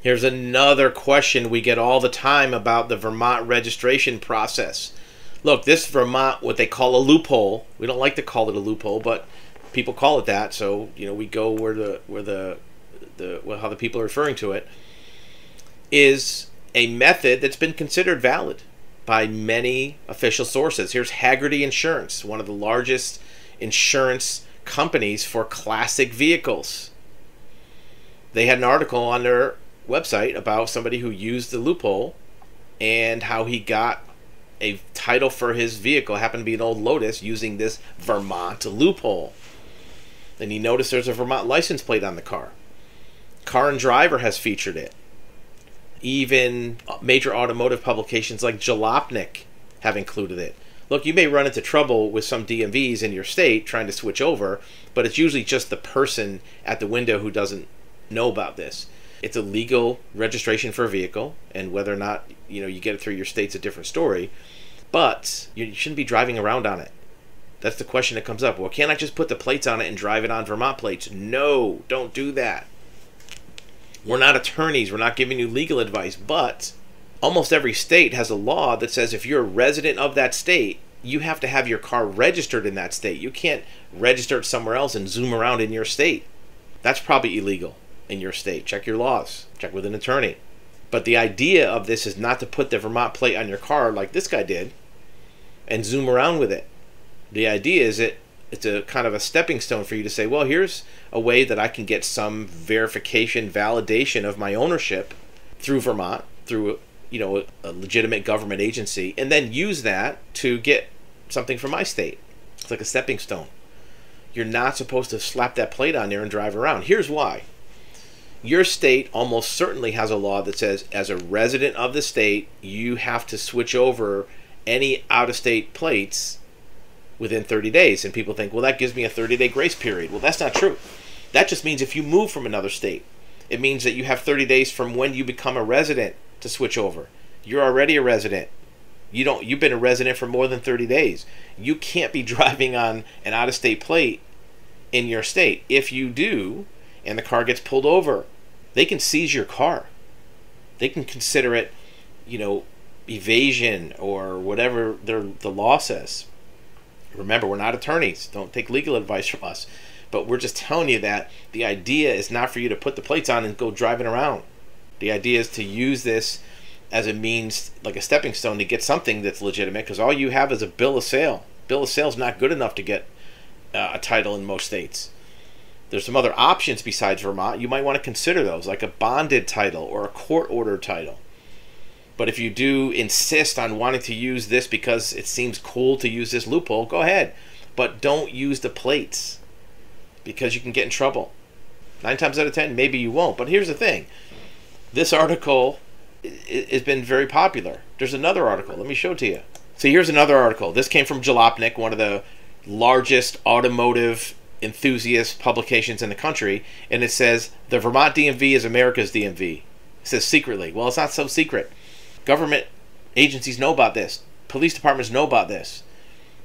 Here's another question we get all the time about the Vermont registration process. Look, this Vermont, what they call a loophole. We don't like to call it a loophole, but people call it that. So you know, we go where the where the the how the people are referring to it is a method that's been considered valid by many official sources. Here's Hagerty Insurance, one of the largest insurance companies for classic vehicles. They had an article on their website about somebody who used the loophole and how he got a title for his vehicle happened to be an old Lotus using this Vermont loophole. Then you notice there's a Vermont license plate on the car. Car and Driver has featured it. Even major automotive publications like Jalopnik have included it. Look, you may run into trouble with some DMVs in your state trying to switch over, but it's usually just the person at the window who doesn't know about this. It's a legal registration for a vehicle, and whether or not you know you get it through your state's a different story. But you shouldn't be driving around on it. That's the question that comes up. Well, can't I just put the plates on it and drive it on Vermont plates? No, don't do that. We're not attorneys. We're not giving you legal advice, but almost every state has a law that says if you're a resident of that state, you have to have your car registered in that state. You can't register it somewhere else and zoom around in your state. That's probably illegal in your state. Check your laws, check with an attorney. But the idea of this is not to put the Vermont plate on your car like this guy did and zoom around with it. The idea is it it's a kind of a stepping stone for you to say, well, here's a way that I can get some verification, validation of my ownership through Vermont, through you know a legitimate government agency, and then use that to get something from my state. It's like a stepping stone. You're not supposed to slap that plate on there and drive around. Here's why your state almost certainly has a law that says, as a resident of the state, you have to switch over any out of state plates within 30 days. And people think, well, that gives me a 30 day grace period. Well, that's not true. That just means if you move from another state, it means that you have 30 days from when you become a resident to switch over. You're already a resident. You don't you've been a resident for more than 30 days. You can't be driving on an out of state plate in your state. If you do, and the car gets pulled over, they can seize your car. They can consider it, you know, evasion or whatever their, the law says. Remember, we're not attorneys. Don't take legal advice from us. But we're just telling you that the idea is not for you to put the plates on and go driving around. The idea is to use this as a means, like a stepping stone, to get something that's legitimate because all you have is a bill of sale. Bill of sale is not good enough to get uh, a title in most states. There's some other options besides Vermont. You might want to consider those, like a bonded title or a court order title. But if you do insist on wanting to use this because it seems cool to use this loophole, go ahead. But don't use the plates because you can get in trouble. Nine times out of ten, maybe you won't. But here's the thing this article has been very popular. There's another article. Let me show it to you. So here's another article. This came from Jalopnik, one of the largest automotive enthusiast publications in the country, and it says the Vermont DMV is America's DMV. It says secretly. Well, it's not so secret. Government agencies know about this. Police departments know about this.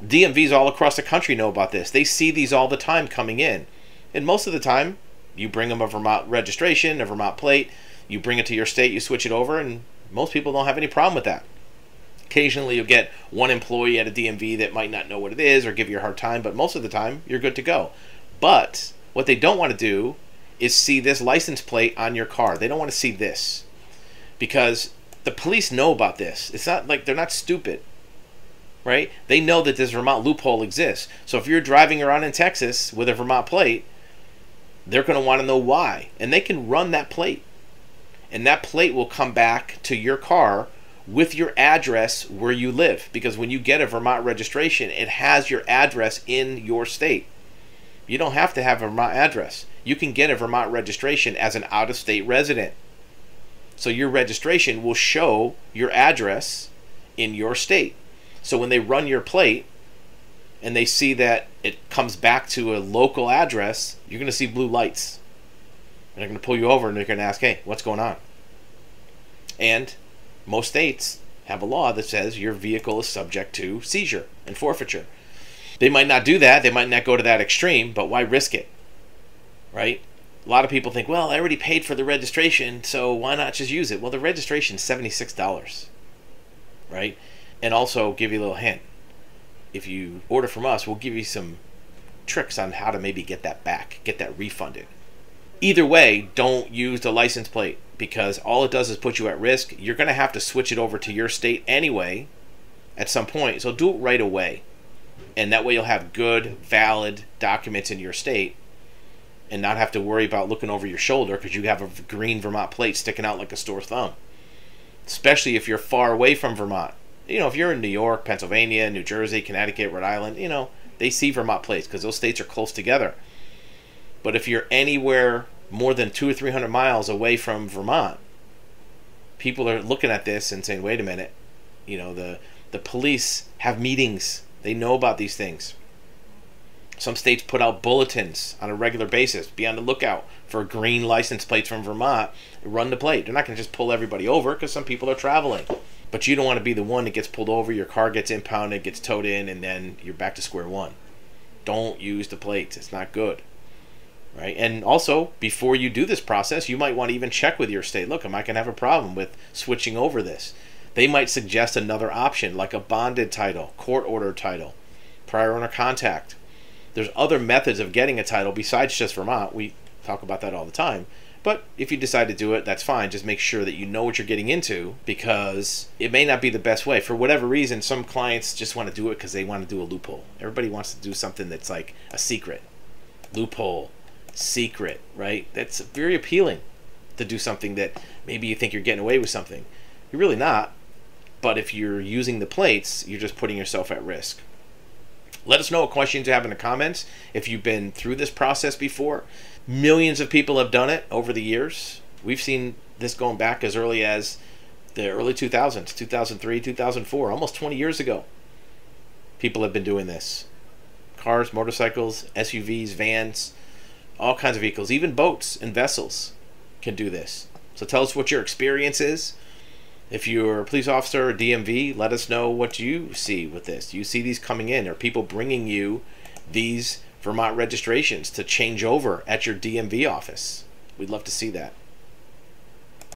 DMVs all across the country know about this. They see these all the time coming in. And most of the time, you bring them a Vermont registration, a Vermont plate, you bring it to your state, you switch it over, and most people don't have any problem with that. Occasionally, you'll get one employee at a DMV that might not know what it is or give you a hard time, but most of the time, you're good to go. But what they don't want to do is see this license plate on your car. They don't want to see this because the police know about this. It's not like they're not stupid, right? They know that this Vermont loophole exists. So if you're driving around in Texas with a Vermont plate, they're going to want to know why. And they can run that plate. And that plate will come back to your car with your address where you live because when you get a Vermont registration, it has your address in your state. You don't have to have a Vermont address. You can get a Vermont registration as an out of state resident. So your registration will show your address in your state. So when they run your plate and they see that it comes back to a local address, you're going to see blue lights. And they're going to pull you over and they're going to ask, hey, what's going on? And most states have a law that says your vehicle is subject to seizure and forfeiture. They might not do that, they might not go to that extreme, but why risk it? Right? a lot of people think, well, I already paid for the registration, so why not just use it? Well, the registration is $76, right? And also, give you a little hint. If you order from us, we'll give you some tricks on how to maybe get that back, get that refunded. Either way, don't use the license plate because all it does is put you at risk. You're going to have to switch it over to your state anyway at some point, so do it right away. And that way you'll have good, valid documents in your state and not have to worry about looking over your shoulder because you have a green Vermont plate sticking out like a store thumb. Especially if you're far away from Vermont. You know, if you're in New York, Pennsylvania, New Jersey, Connecticut, Rhode Island, you know, they see Vermont plates because those states are close together. But if you're anywhere more than two or three hundred miles away from Vermont, people are looking at this and saying, "Wait a minute," you know, the the police have meetings. They know about these things. Some states put out bulletins on a regular basis. Be on the lookout for green license plates from Vermont. Run the plate. They're not going to just pull everybody over because some people are traveling. But you don't want to be the one that gets pulled over, your car gets impounded, gets towed in, and then you're back to square one. Don't use the plates. It's not good. Right? And also, before you do this process, you might want to even check with your state. Look, am I going to have a problem with switching over this? They might suggest another option like a bonded title, court order title, prior owner contact. There's other methods of getting a title besides just Vermont. We talk about that all the time. But if you decide to do it, that's fine. Just make sure that you know what you're getting into because it may not be the best way. For whatever reason, some clients just want to do it because they want to do a loophole. Everybody wants to do something that's like a secret. Loophole, secret, right? That's very appealing to do something that maybe you think you're getting away with something. You're really not. But if you're using the plates, you're just putting yourself at risk. Let us know what questions you have in the comments if you've been through this process before. Millions of people have done it over the years. We've seen this going back as early as the early 2000s, 2003, 2004, almost 20 years ago. People have been doing this. Cars, motorcycles, SUVs, vans, all kinds of vehicles, even boats and vessels can do this. So tell us what your experience is. If you're a police officer or DMV, let us know what you see with this. Do you see these coming in? Are people bringing you these Vermont registrations to change over at your DMV office. We'd love to see that.